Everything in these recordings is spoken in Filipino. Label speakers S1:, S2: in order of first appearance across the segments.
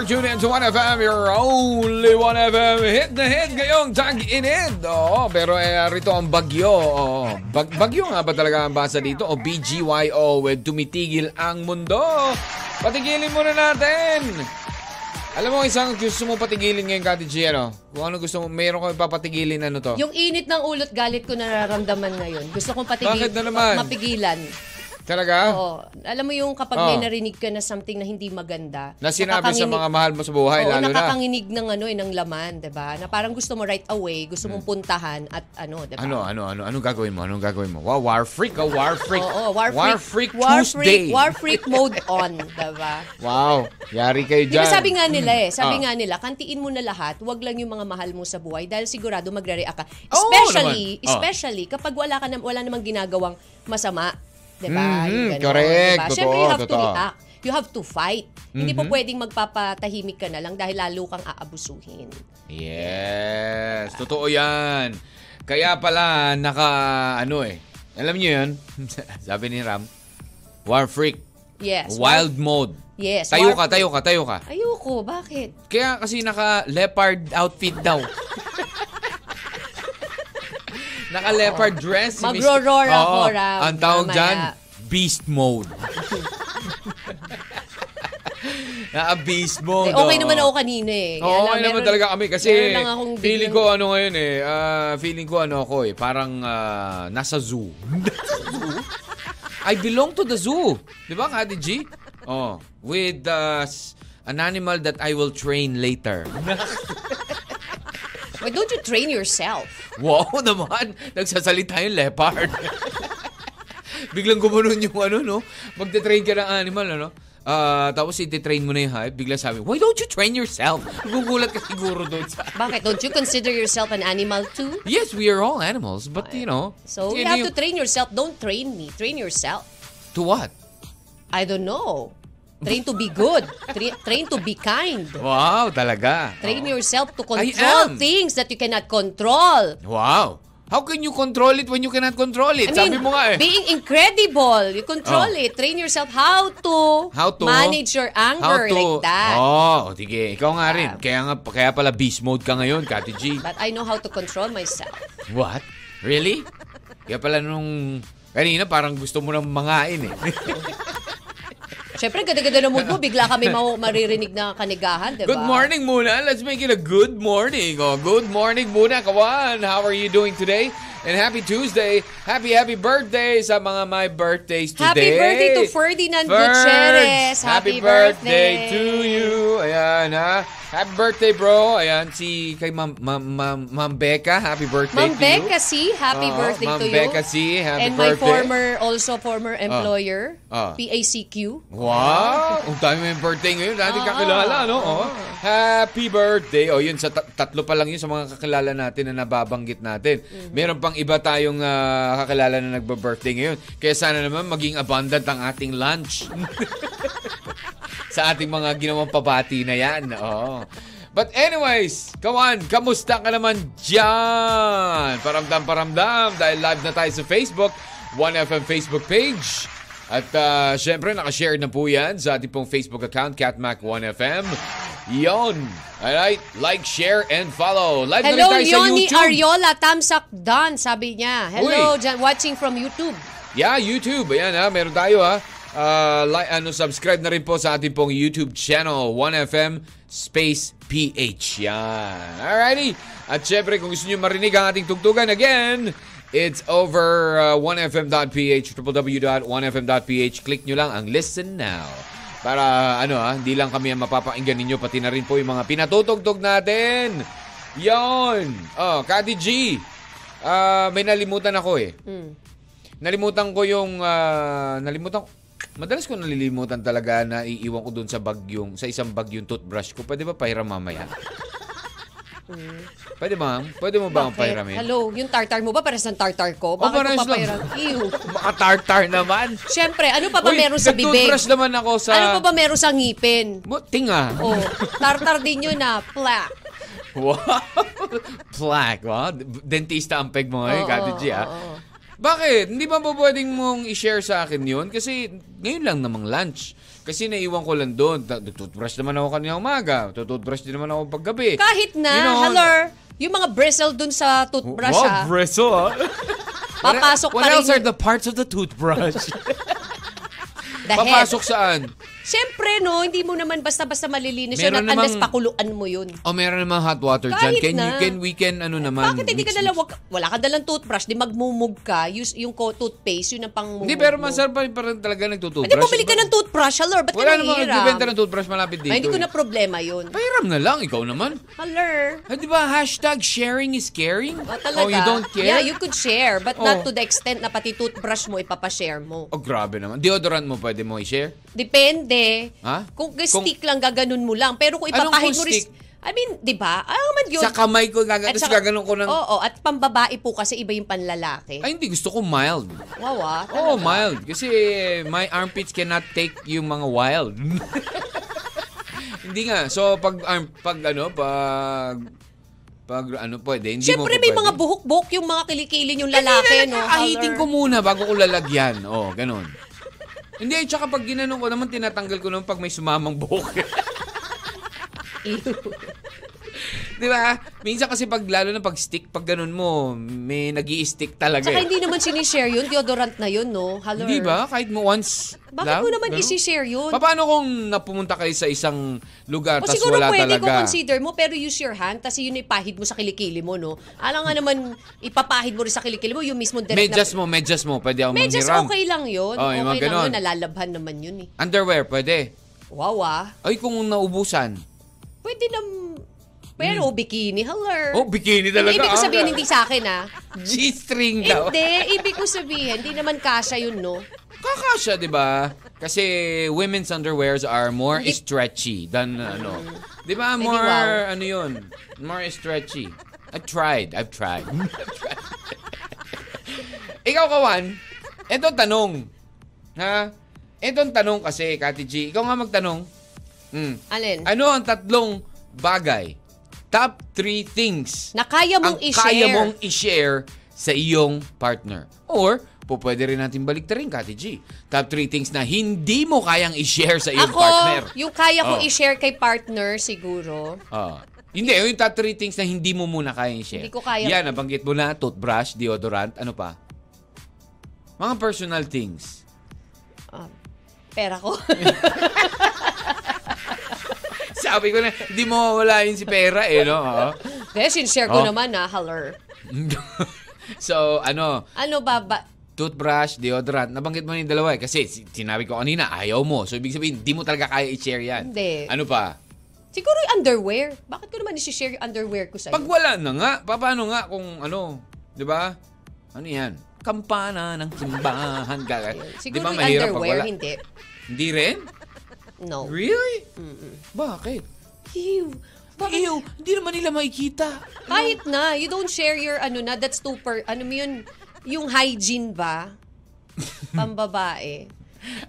S1: You're tuned in to 1FM, your only 1FM. Hit na hit ngayong tag-inid. Oo, pero eh, rito ang bagyo. Oo. Bag bagyo nga ba talaga ang basa dito? O BGYO with tumitigil ang mundo. Patigilin muna natin. Alam mo, isang gusto mo patigilin ngayon, Kati G, ano? Kung ano gusto mo, mayroon ko papatigilin, ano to?
S2: Yung init ng ulot galit ko nararamdaman ngayon. Gusto kong patigil,
S1: Bakit na naman?
S2: mapigilan.
S1: Talaga?
S2: Oo. Alam mo yung kapag
S1: Oo.
S2: may narinig ka na something na hindi maganda.
S1: Na sinabi sa mga mahal mo sa buhay,
S2: Oo,
S1: lalo na.
S2: nakakanginig ng ano eh, ng laman, 'di ba? Na parang gusto mo right away, gusto mong puntahan at ano, 'di ba?
S1: Hmm. Ano, ano, ano, anong gagawin mo? Anong gagawin mo? Wow, war freak, oh, war freak.
S2: Oo, war freak.
S1: War freak
S2: war
S1: Tuesday.
S2: freak, war freak mode on, 'di ba?
S1: Wow, yari kayo
S2: Di
S1: dyan.
S2: ba sabi nga nila eh, sabi
S1: Ah.
S2: nga nila, kantiin mo na lahat, wag lang yung mga mahal mo sa buhay dahil sigurado magre-react ka.
S1: Oo
S2: Especially,
S1: naman. Ah.
S2: especially kapag wala ka na, wala namang ginagawang masama. 'Di ba? Yung ganon,
S1: correct.
S2: diba?
S1: Totoo,
S2: Siyempre, you have to react. You have to fight. Hindi
S1: Mhm.
S2: po pwedeng magpapatahimik ka na lang dahil lalo kang aabusuhin.
S1: Yes, totoo yan. Kaya pala, naka, ano eh, alam niyo yun, sabi ni Ram, war freak,
S2: Yes.
S1: wild mode.
S2: Yes.
S1: Tayo
S2: war-
S1: ka, tayo ka, tayo ka.
S2: Ayoko, bakit?
S1: Kaya kasi naka leopard outfit daw. naka leopard dress.
S2: Magro-roar ako,
S1: Oo,
S2: Ram,
S1: Ang tawag
S2: mamaya.
S1: dyan, beast mode. naka beast mode.
S2: Eh, okay
S1: oo.
S2: naman ako kanina eh. Kaya
S1: Oo,
S2: lang,
S1: okay naman
S2: meron-
S1: talaga kami kasi
S2: lang akong
S1: feeling
S2: biglang-
S1: ko ano ngayon eh, ah, feeling ko ano ako eh, parang ah, nasa zoo. I belong to the zoo. Di ba, Kati G? Oh, with uh, s- an animal that I will train later.
S2: Why don't you train yourself?
S1: wow naman, nagsasalita yung leopard. Biglang gumanon yung ano, no? Magte-train ka ng animal, ano? Ah, tapos iti-train mo na yung hype, bigla sabi, why don't you train yourself? Gugulat ka siguro doon sa...
S2: Bakit? Don't you consider yourself an animal too?
S1: Yes, we are all animals, but you know.
S2: So, you have
S1: yung-
S2: to train yourself. Don't train me. Train yourself.
S1: To what?
S2: I don't know. Train to be good. Tra- train to be kind.
S1: Wow, talaga.
S2: Train
S1: Oo.
S2: yourself to control things that you cannot control.
S1: Wow. How can you control it when you cannot control it?
S2: I
S1: Sabi
S2: mean,
S1: mo nga eh.
S2: being incredible. You control
S1: Oh.
S2: it. Train yourself how to,
S1: How to
S2: manage your anger like that.
S1: Oh, sige. Ikaw nga rin.
S2: Yeah.
S1: Kaya nga kaya pala beast mode ka ngayon, Kati G.
S2: But I know how to control myself.
S1: What? Really? Kaya pala nung kanina parang gusto mo nang mangain eh.
S2: Siyempre, ganda-ganda na mood mo. Bigla kami maririnig na kanigahan, di ba?
S1: Good morning muna. Let's make it a good morning. Oh, good morning muna, kawan. How are you doing today? And happy Tuesday. Happy, happy birthday sa mga my birthdays today.
S2: Happy birthday to Ferdinand
S1: Ferds,
S2: Gutierrez.
S1: Happy,
S2: Happy
S1: birthday.
S2: birthday.
S1: to you. Ayan, ha? Happy birthday, bro. Ayan, si kay Ma'am Ma'am Ma'am Ma'am Becca. Happy birthday
S2: Ma'am
S1: to you.
S2: Becca C, happy
S1: Oo,
S2: birthday
S1: Ma'am
S2: to you.
S1: Becca C, happy
S2: And my
S1: birthday.
S2: former, also former employer,
S1: Ah.
S2: PACQ.
S1: Wow! Ang dami mo yung birthday ngayon. Dati
S2: Oo.
S1: kakilala, no? Oh. Happy birthday! O, yun, sa tat- tatlo pa lang yun sa mga kakilala natin na nababanggit natin.
S2: Mm-hmm.
S1: Meron pang iba tayong ah, kakilala na nagba-birthday ngayon. Kaya sana naman maging abundant ang ating lunch. sa ating mga ginawang pabati na yan. Oo. But anyways, come on, kamusta ka naman dyan? Paramdam, paramdam. Dahil live na tayo sa Facebook, 1FM Facebook page. At uh, syempre, nakashare na po yan sa ating pong Facebook account, CatMac1FM. Yon. Alright, like, share, and follow. Live na rin
S2: Hello,
S1: tayo sa
S2: Yoni
S1: YouTube.
S2: Ariola, Tamsak Dan, sabi niya. Hello,
S1: Uy.
S2: watching from YouTube.
S1: Yeah, YouTube. Ayan ha, meron tayo ha. Uh, like, ano, subscribe na rin po sa ating pong YouTube channel, 1FM Space PH. Yan. Alrighty. At syempre, kung gusto nyo marinig ang ating tugtugan, again, it's over uh, 1fm.ph, www.1fm.ph. Click nyo lang ang listen now. Para, ano ha, hindi lang kami ang mapapakinggan ninyo, pati na rin po yung mga pinatutugtog natin. Yon. Oh, Kati G. Ah, may nalimutan ako eh.
S2: Hmm.
S1: Nalimutan ko yung ah, nalimutan ko Madalas ko nalilimutan talaga na iiwan ko doon sa bag yung sa isang bag yung toothbrush ko. Pwede ba pahiram mamaya? Pwede ba? Pwede mo ba ang
S2: Bakit?
S1: pahiramin?
S2: Hello, yung tartar mo ba? Pares ng tartar ko? Bakit
S1: pares
S2: mo
S1: lang.
S2: papahiram? Ew.
S1: Makatartar naman.
S2: Siyempre, ano pa ba
S1: Uy,
S2: meron sa bibig?
S1: nag-toothbrush naman ako sa...
S2: Ano pa ba meron sa ngipin?
S1: Mo- Tinga.
S2: Oh, tartar din yun na plaque.
S1: Wow. Plaque. Wow. Dentista ang peg mo ngayon,
S2: Oo,
S1: Kati G, ah.
S2: oo, oo.
S1: Bakit? Hindi ba po pwedeng mong i-share sa akin yun? Kasi ngayon lang namang lunch. Kasi naiwan ko lang doon. Toothbrush naman ako kanina umaga. Toothbrush din naman ako paggabi.
S2: Kahit na,
S1: You know,
S2: hello, yung mga bristle dun sa toothbrush
S1: Wow,
S2: ah,
S1: bristle ah.
S2: papasok
S1: What
S2: pa rin.
S1: else are the parts of the toothbrush?
S2: the head.
S1: Papasok saan?
S2: Siyempre, no, hindi mo naman basta-basta malilinis
S1: Meron
S2: yun at unless
S1: namang-
S2: pakuluan mo yun.
S1: O meron naman hot water dyan.
S2: Kahit
S1: Can, you,
S2: na.
S1: can, we can, ano naman.
S2: Bakit hindi ka dala, wag, wala ka dalang toothbrush, di magmumug ka, use yung ko, toothpaste, yun ang pang
S1: Hindi, pero masarap pa rin, talaga nagtutoothbrush.
S2: Hindi, bumili ka ng toothbrush, hello, ba't
S1: Wala
S2: ka
S1: namang
S2: nanghihiram?
S1: nagbibenta ng toothbrush malapit dito.
S2: Ay, hindi ko
S1: eh.
S2: na problema yun.
S1: Pahiram na lang, ikaw naman.
S2: Hello.
S1: Ah, di ba, hashtag sharing is caring?
S2: Oh, talaga?
S1: Oh, you don't care?
S2: Yeah, you could share, but
S1: Oh.
S2: not to the extent na pati toothbrush mo ipapashare mo.
S1: Oh, grabe naman. Deodorant mo pwede mo i-share?
S2: Depende.
S1: Ha?
S2: Kung
S1: Kung-
S2: stick lang gaganon mo lang. Pero kung
S1: kung
S2: mo rin... I mean, di ba? Ah, man yun.
S1: Sa kamay ko, gaga-
S2: saka-
S1: gaganon ko ng...
S2: Oo, at pambabae po kasi iba yung panlalaki.
S1: Ay, hindi. Gusto ko mild.
S2: Wow, ah.
S1: Oo,
S2: talaga.
S1: mild. Kasi my armpits cannot take yung mga wild. hindi nga. So, pag, arm, pag ano, pag... Pag ano, pwede. Hindi
S2: Siyempre
S1: mo
S2: may
S1: pwede.
S2: mga buhok-buhok yung mga kilikilin yung lalaki, no?
S1: Ahitin ko muna bago ko lalagyan. Oh, ganun. Hindi, tsaka pag ginanong ko naman, tinatanggal ko naman pag may sumamang buhok. Di ba? Minsan kasi pag lalo na pag stick, pag ganun mo, may nag stick talaga.
S2: Saka
S1: eh.
S2: hindi naman sinishare yun. Deodorant na yun, no? Hello.
S1: Hindi ba? Kahit mo once
S2: Bakit
S1: lang,
S2: mo naman
S1: ganun?
S2: isi-share yun?
S1: Pa- Paano kung napumunta kayo sa isang lugar
S2: O
S1: tas
S2: siguro
S1: wala
S2: pwede
S1: talaga?
S2: ko consider mo, pero use your hand, tas yun ipahid mo sa kilikili mo, no? Alam nga naman, ipapahid mo rin sa kilikili mo, yung mismo direct
S1: Medyas
S2: na...
S1: mo, medyas mo. Pwede ako
S2: Medyas
S1: manghiram.
S2: okay lang yun.
S1: Oh,
S2: okay lang
S1: ganon.
S2: yun, nalalabhan naman yun eh.
S1: Underwear, pwede.
S2: Wow ah.
S1: Ay, kung naubusan.
S2: Pwede na... Pero bikini, hello.
S1: Oh, bikini talaga.
S2: Ibig ko
S1: ah.
S2: sabihin, hindi sa akin ah.
S1: G-string daw.
S2: Hindi, ibig ko sabihin, hindi naman kasha yun, no?
S1: Kakasya, di ba? Kasi women's underwears are more
S2: Hindi-
S1: stretchy than ano. Di ba?
S2: Hindi,
S1: More,
S2: wow.
S1: ano yun? More stretchy. I've tried. I've tried. Ikaw, Kawan, etong tanong. Ha? Etong tanong kasi, Kati G. Ikaw nga magtanong. Hmm.
S2: Alin?
S1: Ano ang tatlong bagay? Top three things
S2: Na kaya
S1: ang
S2: mong i-share.
S1: kaya mong i-share sa iyong partner. Or, po pwede rin natin balik rin, Kati G. Top 3 things na hindi mo kayang i-share sa iyong
S2: Ako,
S1: partner.
S2: yung kaya kong
S1: Oh.
S2: i-share kay partner, siguro.
S1: Ah. Hindi, yung top 3 things na hindi mo muna kayang i-share.
S2: Hindi ko kaya.
S1: Yan, nabanggit mo na, toothbrush, deodorant, ano pa? Mga personal things.
S2: Ah, pera ko.
S1: Sabi ko na, hindi mo wala yun si pera eh, no? Oo.
S2: Kaya sinshare ko
S1: Oh.
S2: naman na, haller.
S1: so, ano,
S2: Ano ba, ba?
S1: toothbrush, deodorant, nabanggit mo na yung dalawa eh. Kasi si- sinabi ko kanina, ayaw mo. So, ibig sabihin, hindi mo talaga kaya i-share yan.
S2: Hindi.
S1: Ano pa?
S2: Siguro yung underwear. Bakit ko naman i-share yung underwear ko sa'yo?
S1: Pag wala na nga, pa- paano nga kung ano, di ba? Ano yan? Kampana ng simbahan. Gaga. Di
S2: Siguro
S1: ba
S2: yung
S1: mahirap pag
S2: underwear,
S1: wala?
S2: hindi.
S1: Hindi rin?
S2: No.
S1: Really? Bakit?
S2: Ew. Bakit?
S1: Ew, hindi naman nila makikita.
S2: Kahit na, you don't share your ano na, that's too per, ano mo yun, yung hygiene ba? Pambabae.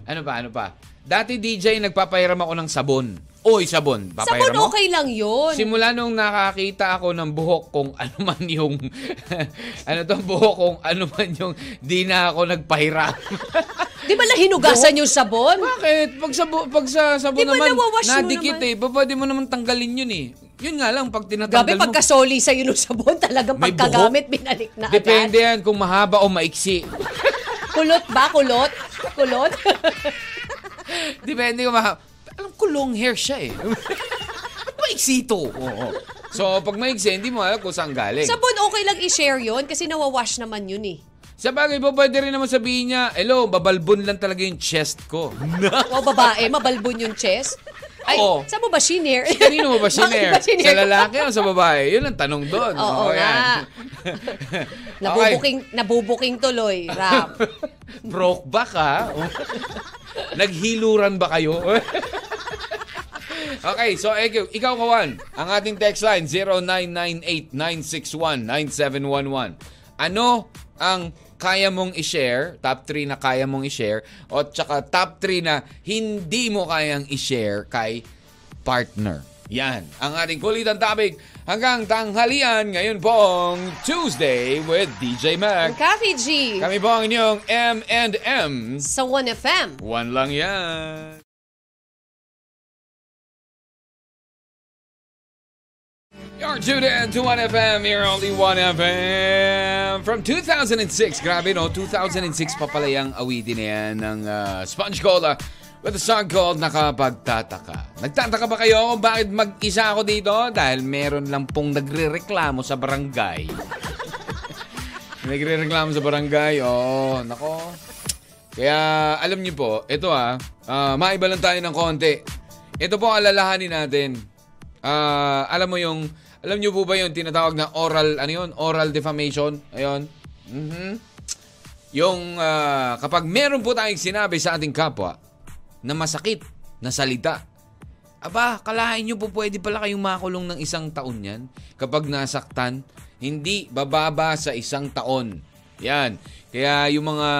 S1: Ano pa, ano pa? Dati DJ, nagpapahiram ako ng sabon. Oy, sabon.
S2: Sabon
S1: Papahiram mo?
S2: okay lang yun.
S1: Simula nung nakakita ako ng buhok kung ano man yung ano to buhok kung ano man yung di na ako nagpahiram.
S2: Di ba nahinugasan yung sabon?
S1: Bakit? Pag sa bu- pag sa sabon
S2: Di ba
S1: naman
S2: nawawash mo
S1: nadikit
S2: naman?
S1: eh. Pa- Pwede mo naman tanggalin yun eh. Yun nga lang pag tinatanggal
S2: Gabi,
S1: mo.
S2: pagkasoli sa'yo ng sabon, talagang
S1: May
S2: pagkagamit, binalik na
S1: Depende
S2: agad.
S1: yan kung mahaba o maiksi.
S2: Kulot ba? Kulot? Kulot?
S1: Depende kung mahaba. Long hair siya eh. Maiksi to? Oo. So, pag maiksi, hindi mo alam kung saan galing.
S2: sabon okay lang i-share yon kasi nawawash naman yun eh.
S1: Sa bagay po, pwede rin naman sabihin niya, hello, babalbon lang talaga yung chest ko.
S2: O babae, mabalbon yung chest. Ay,
S1: Oo.
S2: saan mo ba shinare?
S1: Kanino mo ba
S2: Bakit ba sinare
S1: Sa lalaki o sa babae? Yun ang tanong doon.
S2: Oo nga.
S1: yan.
S2: Nabubuking, nabubuking tuloy, rap.
S1: Broke back ha? Naghiluran ba kayo? Okay, so ikaw, ikaw kawan, ang ating text line 0998-961-9711. Ano ang kaya mong i-share, top 3 na kaya mong i-share, o tsaka top 3 na hindi mo kayang i-share kay partner. Yan, ang ating kulitan topic hanggang tanghalian ngayon pong Tuesday with DJ Mac.
S2: Kathy G.
S1: Kami po ang inyong M&M.
S2: Sa 1FM.
S1: One lang yan. You're tuned in to 1FM, here only 1FM. From 2006, grabe no, 2006 pa pala yung awitin na yan ng uh, Sponge Cola with a song called Nakapagtataka. Nagtataka ba kayo kung bakit mag-isa ako dito? Dahil meron lang pong nagre-reklamo sa barangay. nagre-reklamo sa barangay, oh, nako. Kaya alam niyo po, ito ah, ah, maiba lang tayo ng konti. Ito po ang alalahanin natin. Ah, alam mo yung, alam niyo po ba yung tinatawag na oral, ano yun? Oral defamation? Ayun. Mhm. Yung ah, kapag meron po tayong sinabi sa ating kapwa na masakit na salita, aba, kalahain niyo po pwede pala kayong makulong ng isang taon yan kapag nasaktan. Hindi bababa sa isang taon. Yan. Kaya yung mga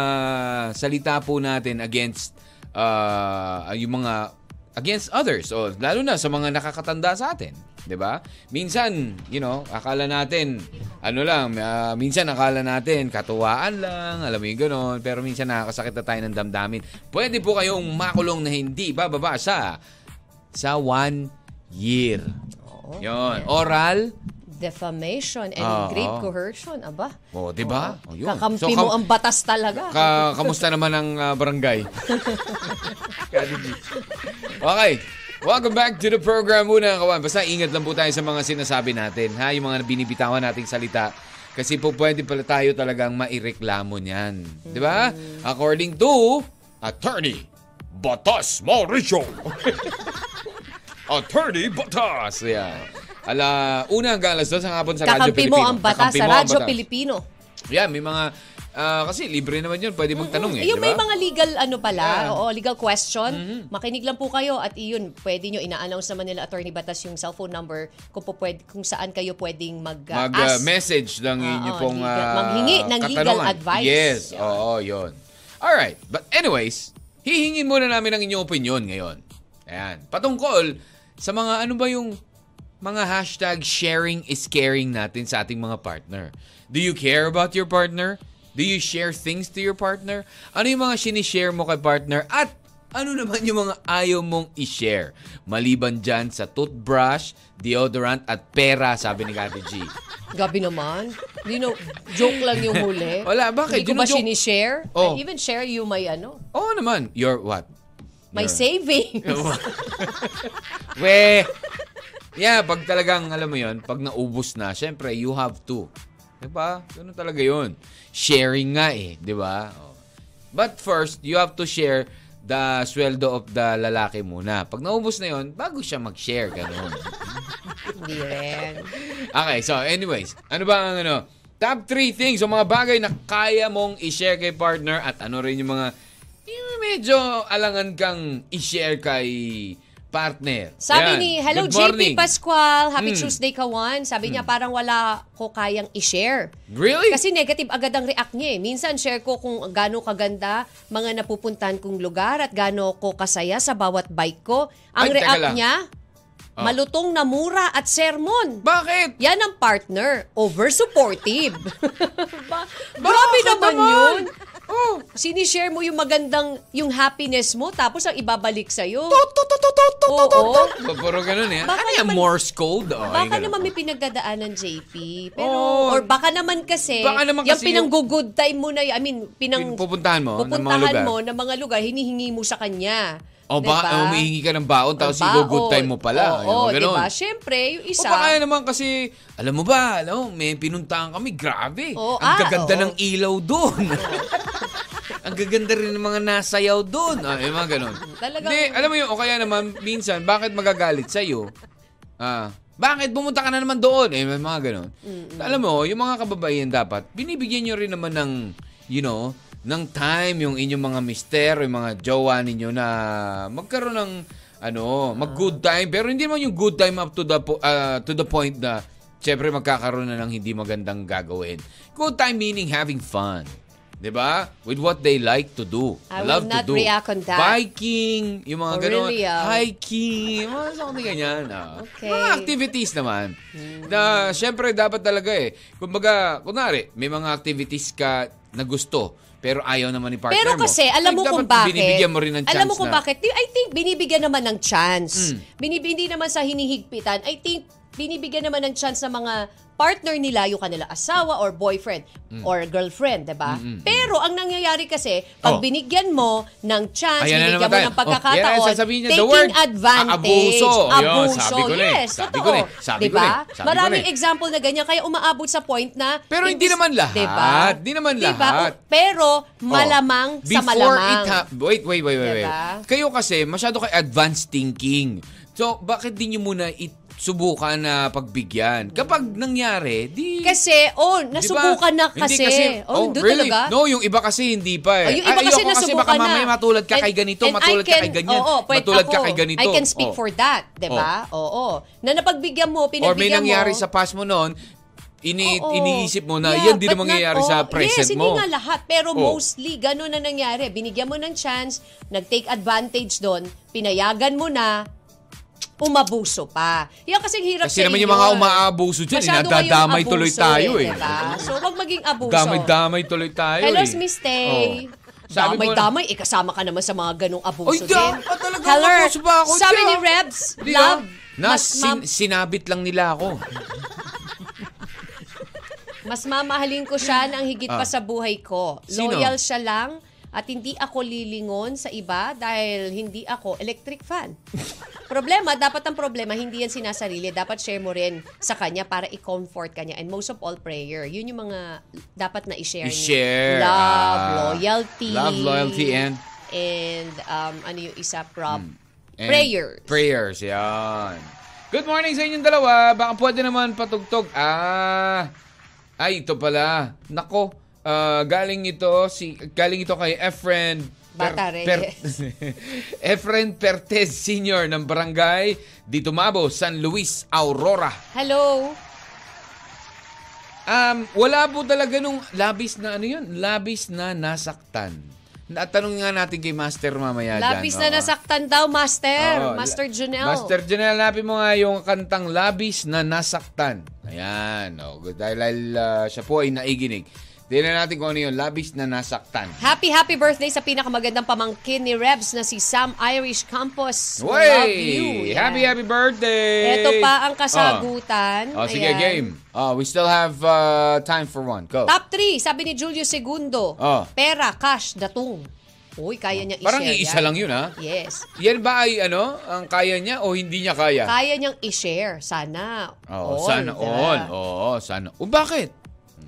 S1: salita po natin against uh, yung mga against others o lalo na sa mga nakakatanda sa atin, 'di ba? Minsan, you know, akala natin ano lang, ah, minsan akala natin katuwaan lang, alam mo yung gano'n, pero minsan nakakasakit na tayo ng damdamin. Pwede po kayong makulong na hindi bababa sa sa one year. Yon, oral
S2: Defamation and
S1: Oo.
S2: grave coercion. Aba.
S1: Oh, 'di ba? Oh, yun.
S2: Kakampi
S1: So,
S2: mo
S1: kam-
S2: ang batas talaga.
S1: Ka kamusta naman ang ah, barangay? okay. Welcome back to the program muna, kawan. Basta ingat lang po tayo sa mga sinasabi natin, ha? Yung mga binibitawan nating salita. Kasi po pwede pala tayo talagang maireklamo niyan. Di ba? According to Attorney Batas Mauricio. Attorney Batas. Yeah. Ala, una hanggang alas dos ang hapon sa Radyo
S2: Kakampi
S1: Pilipino.
S2: mo ang batas
S1: Kakampi
S2: sa
S1: mo ang
S2: Radyo
S1: batas.
S2: Pilipino.
S1: Yeah, may mga... ah, kasi libre naman yun. Pwede magtanong eh.
S2: Yung
S1: di
S2: may
S1: ba?
S2: mga legal ano pala,
S1: Yeah. Mm-hmm.
S2: oo, legal question. Makinig lang po kayo at iyon, pwede nyo ina-announce naman nila Attorney Batas yung cellphone number kung po pwede, kung saan kayo pwedeng mag-ask.
S1: mag-message ng
S2: Oo,
S1: inyo pong
S2: legal-
S1: ah,
S2: manghingi ng legal
S1: katanungan.
S2: advice.
S1: Yes,
S2: Yun.
S1: oo, yun. Alright, but anyways, hihingin muna namin ang inyong opinion ngayon. Ayan, patungkol sa mga ano ba yung mga hashtag sharing is caring natin sa ating mga partner. Do you care about your partner? Do you share things to your partner? Ano yung mga sinishare mo kay partner? At ano naman yung mga ayaw mong i-share? Maliban dyan sa toothbrush, deodorant, at pera, sabi ni Kati G.
S2: Gabi naman. You know, joke lang yung huli.
S1: Wala, bakit?
S2: Hindi ko ba sinishare?
S1: Oh.
S2: I even share you my ano,
S1: Oo naman. Your what?
S2: my
S1: Your-
S2: savings.
S1: We! Yeah, pag talagang, alam mo yon pag naubos na, syempre, you have to. Diba? Ganun talaga yun. Sharing nga eh, di ba? Oh. But first, you have to share the sweldo of the lalaki muna. Pag naubos na yon bago siya mag-share, ganun.
S2: Hindi rin.
S1: Okay, so anyways, ano ba ang ano? Top 3 things o mga bagay na kaya mong i-share kay partner at ano rin yung mga yung medyo alangan kang i-share kay partner.
S2: Sabi
S1: Yan.
S2: ni, Hello
S1: Good morning.
S2: JP Pascual, Happy
S1: Mm.
S2: Tuesday kawan. Sabi niya parang wala ko kayang i-share.
S1: Really?
S2: Kasi negative agad ang react niya eh. Minsan share ko kung gaano kaganda mga napupuntahan kong lugar at gaano ko kasaya sa bawat bike ko. Ang
S1: Ay, teka
S2: react
S1: lang.
S2: niya,
S1: Oh.
S2: malutong na mura at sermon.
S1: Bakit?
S2: Yan ang partner. Over-supportive. ba- Grabe
S1: Bakit
S2: naman,
S1: naman?
S2: yun.
S1: Oh.
S2: Sinishare mo yung magandang, yung happiness mo, tapos ang ibabalik sa'yo. Oo.
S1: Puro ganun eh.
S2: Baka
S1: ano yung
S2: naman-
S1: Morse code? Oh,
S2: Baka
S1: yung ganun.
S2: naman may pinagdadaanan, JP. Pero,
S1: Oo.
S2: or baka naman kasi,
S1: Baka naman
S2: yung
S1: kasi
S2: pinang-good time mo na, y- I mean, pinang,
S1: Pupuntahan mo ng mga
S2: pupuntahan
S1: lugar.
S2: mo ng mga lugar, hinihingi mo sa kanya.
S1: O ba,
S2: Diba?
S1: umihingi ka ng baon tapos
S2: Baon.
S1: i-good time mo pala.
S2: Oo,
S1: ganun.
S2: diba? Siyempre, yung
S1: O
S2: isa,
S1: baka naman kasi, alam mo ba, alam mo, may pinuntahan kami, grabe.
S2: Oo,
S1: Ang
S2: ah,
S1: gaganda
S2: oo.
S1: ng ilaw doon. Ang gaganda rin ng mga nasayaw doon. Ah, yung mga ganun.
S2: Talagang-
S1: Hindi, alam mo yun, o kaya naman, minsan, bakit magagalit sa'yo? Ah, bakit pumunta ka na naman doon? Eh, mga ganun. Alam mo, yung mga kababaihan dapat, binibigyan nyo rin naman ng, you know, ng time yung inyong mga mister, yung mga jowa ninyo na magkaroon ng, ano, mag-good time. Pero hindi naman yung good time up to the, po- ah, to the point na, syempre magkakaroon na ng hindi magandang gagawin. Good time meaning having fun. 'di ba? With what they like to do.
S2: I
S1: love
S2: will not
S1: to do.
S2: react on that.
S1: Biking, yung mga ganun. Hiking, mga something ganyan. ah.
S2: Okay.
S1: Mga activities naman. Na syempre dapat talaga eh. Kumbaga, kunwari, may mga activities ka na gusto pero ayaw naman ni partner
S2: Pero
S1: mo.
S2: kasi, alam
S1: Ay,
S2: mo kung bakit.
S1: Binibigyan mo rin ng chance
S2: Alam mo kung
S1: na.
S2: Bakit. I think binibigyan naman ng chance. Binib- hindi naman sa hinihigpitan. I think binibigyan naman ng chance ng mga partner nila, yung kanila asawa or boyfriend
S1: Hmm.
S2: or girlfriend, 'di ba? Pero ang nangyayari kasi, pag
S1: Oh.
S2: binigyan mo ng chance,
S1: Ayan
S2: binigyan mo
S1: tayo.
S2: ng pagkakataon,
S1: Oh, sasabihin niya, the
S2: taking
S1: word,
S2: advantage.
S1: aabuso. Yun,
S2: Abuso.
S1: sabi ko na eh.
S2: yes,
S1: Sabi
S2: totoo.
S1: ko eh. Sabi ko
S2: diba?
S1: eh. Sabi ko
S2: Maraming
S1: eh.
S2: example na ganyan, kaya umaabot sa point na...
S1: Pero hindi naman lahat.
S2: Diba?
S1: Di naman
S2: Diba?
S1: lahat.
S2: Pero malamang
S1: Oh,
S2: sa
S1: Before
S2: malamang.
S1: it hap- wait, wait, wait, wait, wait.
S2: Diba?
S1: Kayo kasi, masyado kayo advanced thinking. So, bakit di nyo muna it subukan na pagbigyan? Kapag nangyari, di...
S2: Kasi, oh, nasubukan na
S1: Hindi
S2: kasi. oh, doon
S1: really?
S2: talaga.
S1: No, yung iba kasi hindi pa
S2: Oh,
S1: eh.
S2: yung iba
S1: Ay,
S2: kasi nasubukan
S1: baka mamaya
S2: na.
S1: matulad ka
S2: And-
S1: kay ganito,
S2: and
S1: matulad
S2: I
S1: ka kay
S2: can-
S1: ganyan,
S2: oo, pwede
S1: matulad ka
S2: ako.
S1: kay ganito.
S2: I can speak
S1: Oh.
S2: for that, 'di ba? Oo. Na napagbigyan mo,
S1: Or may
S2: pinagbigyan
S1: nangyari
S2: mo.
S1: sa past mo noon, ini
S2: Oo.
S1: iniisip mo na
S2: Yeah,
S1: yan din ang mangyayari
S2: not
S1: sa present
S2: yes,
S1: mo.
S2: hindi nga lahat. Pero
S1: Oh.
S2: mostly, ganun na nangyari. Binigyan mo ng chance, nag-take advantage doon, pinayagan mo na, umabuso pa. Yan kasing hirap
S1: Kasi
S2: sa
S1: naman
S2: inyo.
S1: yung mga umaabuso dyan,
S2: Masyado
S1: nadadamay
S2: kayong
S1: tuloy
S2: abuso
S1: tayo eh.
S2: diba? So, wag maging abuso.
S1: Damay-damay tuloy tayo
S2: Hello,
S1: eh.
S2: Miss Tay.
S1: Oh. Sabi mo-
S2: Damay-damay, eh, kasama ka naman sa mga ganong abuso
S1: Ay,
S2: din.
S1: da- ah, talaga,
S2: Hello,
S1: abuso ba ako
S2: sabi
S1: dyan?
S2: ni Rebs,
S1: Di
S2: love,
S1: ba? Na,
S2: mas,
S1: sin-
S2: mam-
S1: sinabit lang nila ako.
S2: mas mamahalin ko siya ng higit pa
S1: Ah.
S2: sa buhay ko.
S1: Sino?
S2: Loyal siya lang at hindi ako lilingon sa iba dahil hindi ako electric fan. problema, dapat ang problema, hindi yan sinasarili. Dapat share mo rin sa kanya para i-comfort kanya. And most of all, prayer. Yun yung mga dapat na i-share.
S1: I-share.
S2: Love,
S1: ah,
S2: loyalty.
S1: Love, loyalty, and...
S2: And um, ano yung isa, prob,
S1: and
S2: prayers.
S1: Prayers, yan. Good morning sa inyong dalawa. Baka pwede naman patugtog. Ah, ay, ito pala. Nako, ah, galing ito, si, galing ito kay Efren
S2: Bata Reyes.
S1: Efren Pertez Sr. ng Barangay Dito Mabo, San Luis, Aurora.
S2: Hello?
S1: Um, wala po talaga nung labis na ano yun, labis na nasaktan. Natanong nga natin kay Master mamaya
S2: Labis
S1: dyan.
S2: na
S1: oo.
S2: nasaktan daw, Master.
S1: Oo,
S2: Master Junel.
S1: Master Junel, napin mo nga yung kantang Labis na Nasaktan. Ayan. Oh, dahil ah, siya po ay naiginig. Tingnan natin kung ano yung Labis na Nasaktan.
S2: Happy, happy birthday sa pinakamagandang pamangkin ni Rebs na si Sam Irish Campos. Love you. Yan.
S1: Happy, happy birthday!
S2: Ito pa ang kasagutan.
S1: Oh, oh sige,
S2: Ayan.
S1: game. Oh, we still have uh, time for one. Go.
S2: Top 3, sabi ni Julio Segundo.
S1: Oh.
S2: Pera, cash, datong. Uy, kaya niya i-share
S1: Parang iisa
S2: yan.
S1: lang yun, ha?
S2: Yes.
S1: Yan ba ay ano, ang kaya niya o hindi niya kaya?
S2: Kaya niyang i-share. Sana.
S1: Oo,
S2: All,
S1: sana
S2: diba?
S1: all. Oo, sana. O bakit?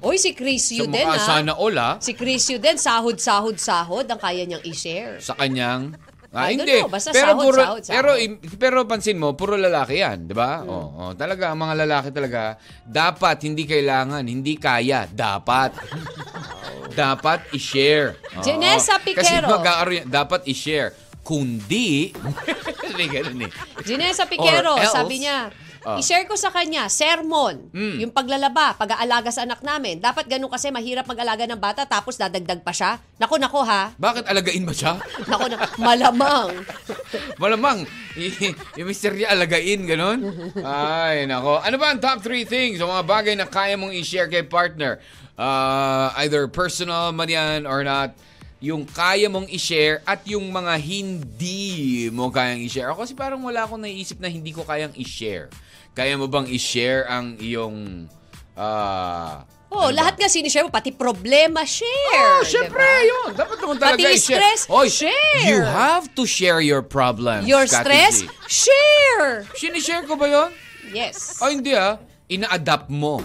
S2: Uy, si Crisio
S1: Sa
S2: din, ha?
S1: sana all, ha?
S2: Si Crisio din, sahod, sahod, sahod ang kaya niyang i-share.
S1: Sa kanyang... Ah,
S2: I
S1: hindi.
S2: know, basta
S1: pero
S2: sahod,
S1: puro,
S2: sahod, sahod.
S1: pero pero pansin mo, puro lalaki 'yan, 'di ba?
S2: Hmm.
S1: Oo, oh, talaga ang mga lalaki talaga dapat hindi kailangan, hindi kaya, dapat. dapat i-share.
S2: Janessa
S1: Kasi
S2: Piquero.
S1: magkakaroon yan, dapat i-share. Kundi, may ganun eh.
S2: Ginesa Piquero,
S1: else,
S2: sabi niya,
S1: Ah.
S2: i-share ko sa kanya, sermon,
S1: Mm.
S2: yung paglalaba, pag-aalaga sa anak namin. Dapat ganun kasi mahirap mag-alaga ng bata tapos dadagdag pa siya. Nako, nako ha.
S1: Bakit alagain ba siya?
S2: Nako, nako. Malamang.
S1: Malamang, y- yung mister niya alagain, ganun? Ay, nako. Ano ba ang top three things o mga bagay na kaya mong i-share kay partner? Uh, either personal man yan or not. Yung kaya mong i-share at yung mga hindi mo kayang i-share. Ako kasi parang wala akong naiisip na hindi ko kayang i-share. Kaya mo bang i-share ang iyong... ah,
S2: Oh,
S1: ano ba?
S2: lahat nga sinishare mo, pati problema, share.
S1: Oh, syempre,
S2: diba?
S1: yun. Dapat naman talaga
S2: Pati
S1: i-share.
S2: stress,
S1: Oy,
S2: share.
S1: You have to share your problems.
S2: Your
S1: Kati
S2: stress,
S1: G.
S2: share.
S1: Sinishare ko ba yun?
S2: Yes.
S1: Oh, hindi ah. Ina-adapt mo.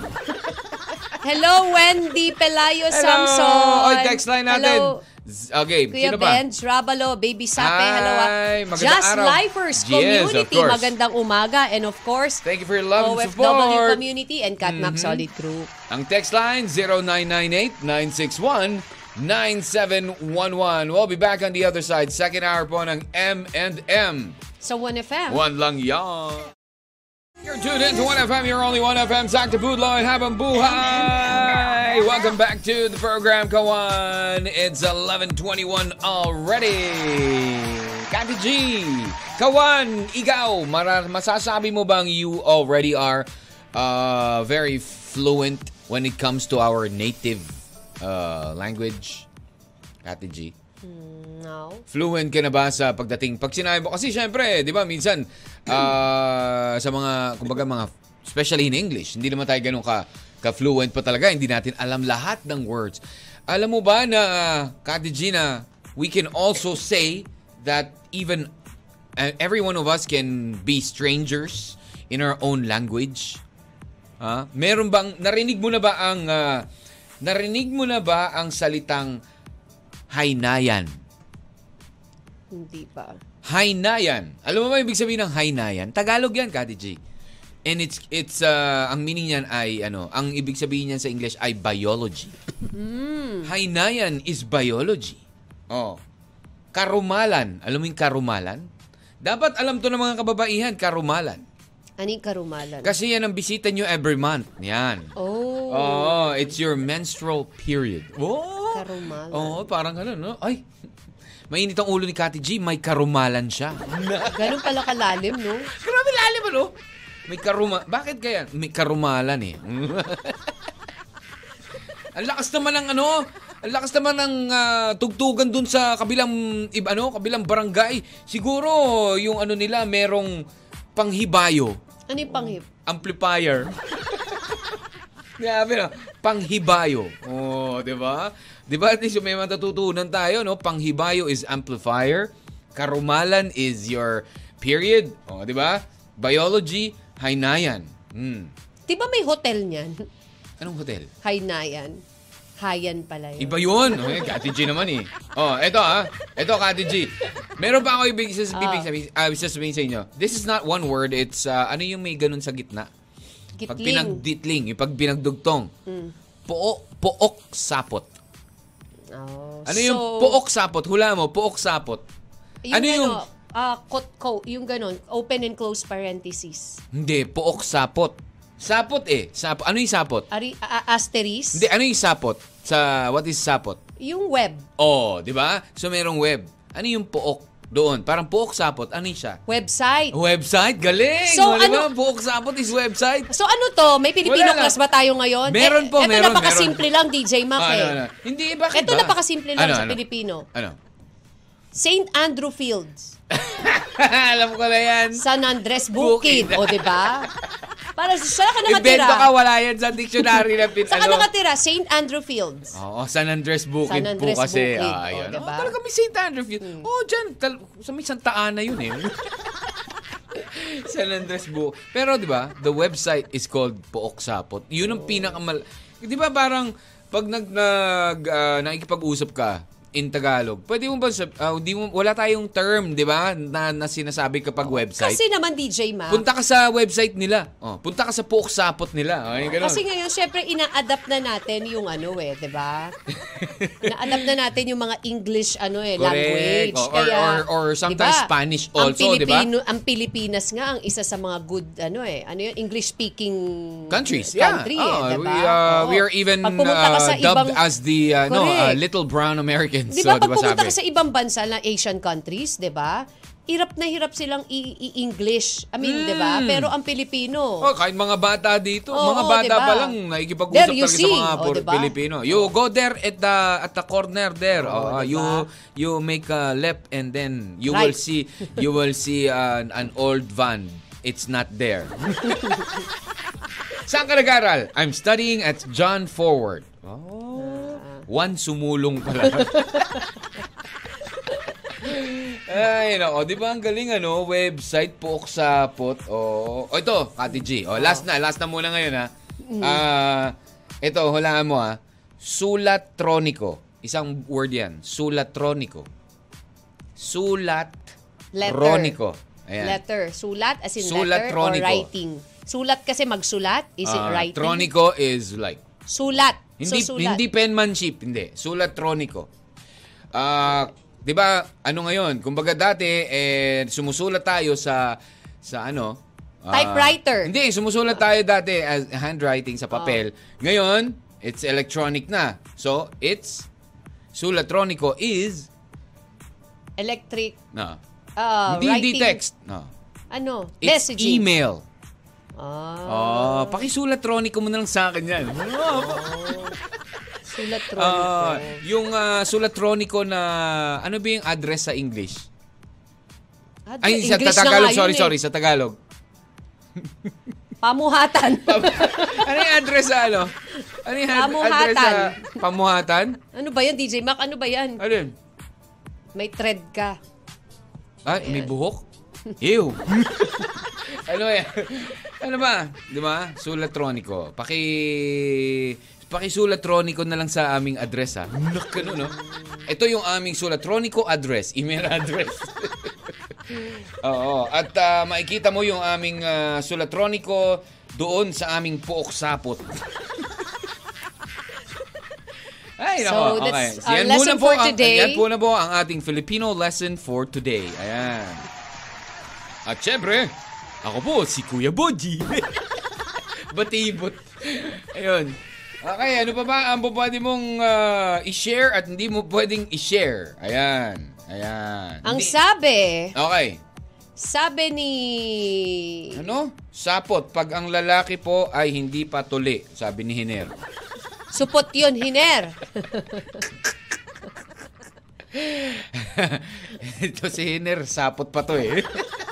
S2: Hello, Wendy Pelayo Samson.
S1: Oy, text line natin.
S2: Hello,
S1: Okay,
S2: Kuya
S1: sino ba?
S2: Benj, Rabalo, Baby Sape, hello. ah.
S1: Hi, magandang
S2: Just
S1: araw.
S2: Lifers Community, magandang umaga. And of course,
S1: Thank you for your love and
S2: OFW
S1: support. Mm-hmm.
S2: Community and Catmac Solid Group.
S1: Ang text line, 0998-961-9711. We'll be back on the other side. Second hour po ng M&M.
S2: Sa 1FM.
S1: One lang yan. You're tuned in to 1FM, your only 1FM, Sakta Budlo and Habang Buhay! Welcome back to the program, Kawan. It's 11.21 already. Kati G, Kawan, ikaw, mara- masasabi mo bang you already are uh, very fluent when it comes to our native uh, language? Kati G.
S2: No.
S1: Fluent ka na ba sa pagdating? Pag sinabi mo, kasi syempre, di ba, minsan, ah, sa mga, kumbaga mga, especially in English, hindi naman tayo ganun ka, ka-fluent pa talaga, hindi natin alam lahat ng words. Alam mo ba na, Kati Gina, we can also say that even uh, every one of us can be strangers in our own language? Ha? Meron bang, narinig mo na ba ang, ah, narinig mo na ba ang salitang Hainayan?
S2: Hindi pa.
S1: Hainayan. Alam mo ba ibig sabihin ng Hainayan? Tagalog yan, Kati G. And it's it's uh, ang meaning niyan ay ano, ang ibig sabihin niyan sa English ay biology. Hainayan is biology. Oh. Karumalan. Alam mo yung karumalan? Dapat alam to ng mga kababaihan, karumalan.
S2: Aning karumalan?
S1: Kasi yan ang bisita nyo every month. Yan.
S2: oh.
S1: Oh, it's your menstrual period. Oh.
S2: Karumalan.
S1: Oo, parang gano'n, no? Ay, mainit ang ulo ni Kati G, may karumalan siya.
S2: Ganun pala kalalim, no?
S1: Grabe lalim, ano? May karuma... Bakit kaya? May karumalan eh. ang lakas naman ng ano, ang lakas naman ng ah, tugtugan dun sa kabilang iba ano, kabilang barangay. Siguro yung ano nila merong panghibayo,
S2: Ano yung panghip?
S1: amplifier. Grabe no, panghibayo. Oh, 'di ba? 'Di ba at least may matututunan tayo, no? Panghibayo is amplifier, karumalan is your period. Oh, 'di ba? Biology, hainayan. Hmm.
S2: Di ba may hotel niyan?
S1: Anong hotel?
S2: Haynayan. Hayan pala yun.
S1: Iba yun. Okay, Kati G naman eh. Oh, eto ah. Eto, Kati G. Meron pa ako ibig sasabihin, sabihin, ah, sasabihin sa inyo. This is not one word. It's, ah, ano yung may ganun sa gitna? Pag
S2: Gitling.
S1: pinagditling, yung pag pinagdugtong.
S2: Mm.
S1: Puo, puok sapot.
S2: Oh,
S1: Ano yung
S2: so,
S1: puok sapot? Hula mo, puok sapot.
S2: Yung
S1: ano yung...
S2: Ano, ah, kot ko, yung ganun, open and close parentheses.
S1: Hindi, puok sapot. Sapot eh. Sapot. Ano yung sapot?
S2: Ari, a- asterisk.
S1: Hindi, ano yung sapot? Sa, what is sapot?
S2: Yung web.
S1: Oh, di ba? So, merong web. Ano yung puok doon? Parang puok sapot. Ano siya?
S2: Website.
S1: Website? Galing!
S2: So,
S1: ba?
S2: ano-
S1: Puok sapot is website.
S2: So ano to? May Filipino class ba tayo ngayon?
S1: Meron po,
S2: Ito
S1: meron,
S2: napakasimple lang, DJ Mac
S1: Ah,
S2: eh.
S1: ano, ano. Hindi, bakit
S2: Ito
S1: ba?
S2: napakasimple lang
S1: Ano,
S2: sa
S1: ano?
S2: Pilipino.
S1: Ano?
S2: St. Andrew Fields.
S1: Alam ko na yan.
S2: San Andres Bukid.
S1: Bukid.
S2: o, di ba? Para sa ka nakatira.
S1: Invento ka, wala yan sa dictionary na pin,
S2: Saan ka
S1: ano.
S2: nakatira? St. Andrew Fields.
S1: Oo, San Andres Bukid
S2: San Andres
S1: po kasi.
S2: Bukid.
S1: Ah,
S2: Oh,
S1: yun.
S2: diba?
S1: Oh, talaga may St. Andres Bukid. Oh, dyan. Tal- sa may Santa Ana yun eh. San Andres Bukid. Pero di ba, the website is called Pook Sapot. Yun ang pinakamal... Di ba parang pag nag, nag ah, nakikipag-usap ka in Tagalog, pwede mo ba, sab- ah, di mo, wala tayong term, di ba, na, na sinasabi kapag website.
S2: Kasi naman DJ Mac.
S1: Punta ka sa website nila. Oh, punta ka sa Pook Sapot nila. Ay, ganun.
S2: Kasi ngayon, syempre, ina-adapt na natin yung ano eh, di ba? ina-adapt na natin yung mga English ano eh,
S1: Correct.
S2: language.
S1: Or-
S2: Kaya,
S1: or- or sometimes
S2: di ba,
S1: Spanish also, di ba?
S2: Ang Pilipinas nga, ang isa sa mga good, ano eh, ano yun, English-speaking
S1: countries. Yeah.
S2: country
S1: Oh,
S2: eh, di
S1: we,
S2: ba?
S1: uh, we
S2: Oo.
S1: are even uh, dubbed
S2: ibang-
S1: as the uh, no, uh, little brown Americans.
S2: Di
S1: so,
S2: ba, pag
S1: di ba
S2: pumunta
S1: sabi?
S2: ka sa ibang bansa na Asian countries, di ba? Hirap na hirap silang i-English. I mean, di ba? Pero ang Pilipino,
S1: Oh, kahit mga bata dito,
S2: Oo,
S1: mga bata
S2: diba?
S1: pa lang nakikipag-usap
S2: you
S1: talaga
S2: see.
S1: sa mga
S2: Oh, diba?
S1: Pilipino. You go there at the at the corner there.
S2: Oh,
S1: Oh, you
S2: diba?
S1: you make a left and then you will
S2: Right.
S1: see you will see an, an old van. It's not there. Saan ka nag-aral? I'm studying at John Forward. Oh. One sumulong pala. Ay, nako. Di ba ang galing, ano? Website, pook sapot. Oh. oh, ito, Kati G. Oh, last na. Last na muna ngayon, ha. Ah, ito, hulaan mo, ha. Sulatroniko. Isang word yan. Sulatroniko. Sulatroniko. Ayan.
S2: letter, sulat as in
S1: Sulat
S2: letter or writing. Sulat kasi magsulat, is it
S1: Ah,
S2: writing?
S1: Troniko is like
S2: Sulat.
S1: Hindi
S2: so, sulat.
S1: hindi penmanship, hindi. Sulatroniko. Ah, 'di ba? Ano ngayon? Kumbaga dati eh sumusulat tayo sa sa ano, Ah,
S2: Typewriter.
S1: hindi, sumusulat tayo dati as handwriting sa papel. Ngayon, it's electronic na. So, it's sulatroniko is
S2: Electric.
S1: no.
S2: ah,
S1: hindi, hindi text. No.
S2: Ano?
S1: It's
S2: Messaging.
S1: email.
S2: Ah,
S1: Oh, pakisulatroniko mo na lang sa akin yan.
S2: sulat
S1: Ah, yung ah, sulatroniko na ano ba yung address sa English? Ay, sa
S2: English na
S1: Tagalog, sorry,
S2: eh.
S1: sorry, sa Tagalog.
S2: Pamuhatan.
S1: ano yung address sa ano? Ano yung ad-
S2: Pamuhatan.
S1: address sa pamuhatan?
S2: ano ba yan, DJ Mac? Ano ba yan?
S1: Ano yun?
S2: May thread ka.
S1: Ah, may buhok? Ew. ano yan? Ano ba? Di ba? Sulatroniko. Paki... Pakisulatroniko na lang sa aming address ha. Nakano no? Ito yung aming sulatroniko address, email address. Oo. At ah, makikita mo yung aming ah, sulatroniko doon sa aming puok sapot. Ay,
S2: So,
S1: nako. okay.
S2: that's our
S1: yan
S2: lesson
S1: po
S2: for
S1: ang-
S2: today.
S1: yan po na po ang ating Filipino lesson for today. Ayan. At syempre, ako po si Kuya Boji. Batibot. Ayun. Okay, ano pa ba ang pwede mong ah, i-share at hindi mo pwedeng i-share? Ayan. Ayan.
S2: Ang
S1: Hindi-
S2: sabi,
S1: Okay.
S2: sabi ni...
S1: Ano? Sapot. Pag ang lalaki po ay hindi pa tuli, sabi ni Hiner.
S2: Supot yun, Hiner.
S1: Ito si Hiner, sapot pa to eh.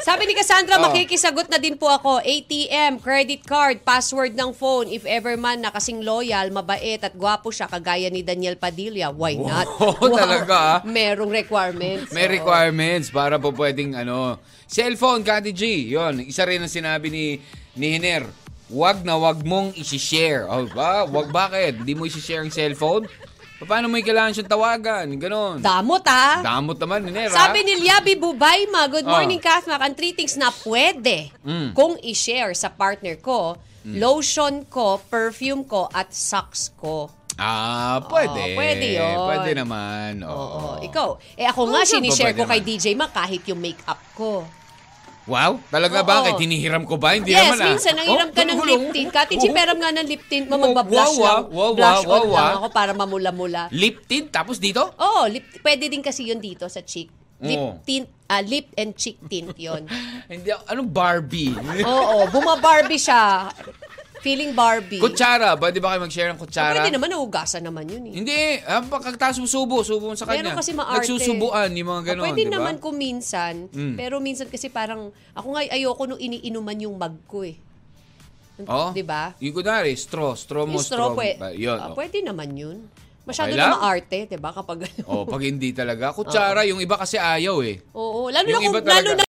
S2: Sabi ni Cassandra,
S1: Oh.
S2: makikisagot na din po ako. ATM, credit card, password ng phone. If ever man nakasing loyal, mabait at gwapo siya, kagaya ni Daniel Padilla, why not?
S1: Wow, talaga, ah.
S2: Merong requirements.
S1: May
S2: Oo.
S1: requirements para po pwedeng ano. Cellphone, Kati G. Yun, isa rin ang sinabi ni, ni Hiner. Wag na wag mong isi-share. Oh, ba? Wag bakit? Hindi mo isi-share ang cellphone? Paano mo kailangan siyang tawagan? Ganon.
S2: Damot ah.
S1: Damot naman, Hiner. ha?
S2: Sabi ni Liabi Bubayma, good
S1: Oh.
S2: morning, Kathmak. Ang three things na pwede
S1: Mm.
S2: kung i-share sa partner ko, lotion ko, perfume ko, at socks ko.
S1: Ah, pwede.
S2: Oo, pwede yun.
S1: Pwede naman. Oo.
S2: Oo. Ikaw, eh ako nga,
S1: Oo, saan ba
S2: sinishare ko kay? DJ Ma kahit yung makeup ko.
S1: Wow? Talaga
S2: Oo.
S1: bakit? Hinihiram ko ba? Hindi
S2: yes,
S1: naman ah.
S2: minsan nangiram ka ng
S1: Oh,
S2: lip tint. Kati
S1: oh.
S2: peram nga ng lip tint mo,
S1: Wow,
S2: magbablush
S1: wow,
S2: lang.
S1: wow,
S2: Blush
S1: wow,
S2: on
S1: wow,
S2: lang ako para mamula-mula.
S1: Lip tint? Tapos dito?
S2: Oo, lip, pwede din kasi yun dito sa cheek. Lip
S1: Oo.
S2: tint, ah, lip and cheek tint yon.
S1: Hindi, anong Barbie?
S2: Oo, buma-Barbie siya. Feeling Barbie.
S1: kutsara. Ba, di ba kayo mag-share ng kutsara?
S2: Pwede naman, naugasan naman yun eh.
S1: Hindi. Ah, pagkatapos mo subo, sa kanya.
S2: Meron kasi maarte.
S1: Nagsusubuan, yung mga ganon,
S2: Ah, Pwede
S1: di ba?
S2: naman kung minsan,
S1: Mm.
S2: pero minsan kasi parang, ako nga ayoko nung iniinuman yung mug ko eh.
S1: Oh,
S2: Di ba?
S1: Yung kunwari, straw. Straw mo,
S2: Yung straw, pwede,
S1: ba, Yun. oh.
S2: pwede naman yun. Masyado
S1: Okay
S2: na maarte, di ba? Kapag ano.
S1: Oh, pag hindi talaga. Kutsara, yung iba kasi ayaw eh.
S2: Oo, lalo na
S1: Yung
S2: kung,
S1: iba talaga.
S2: lalo na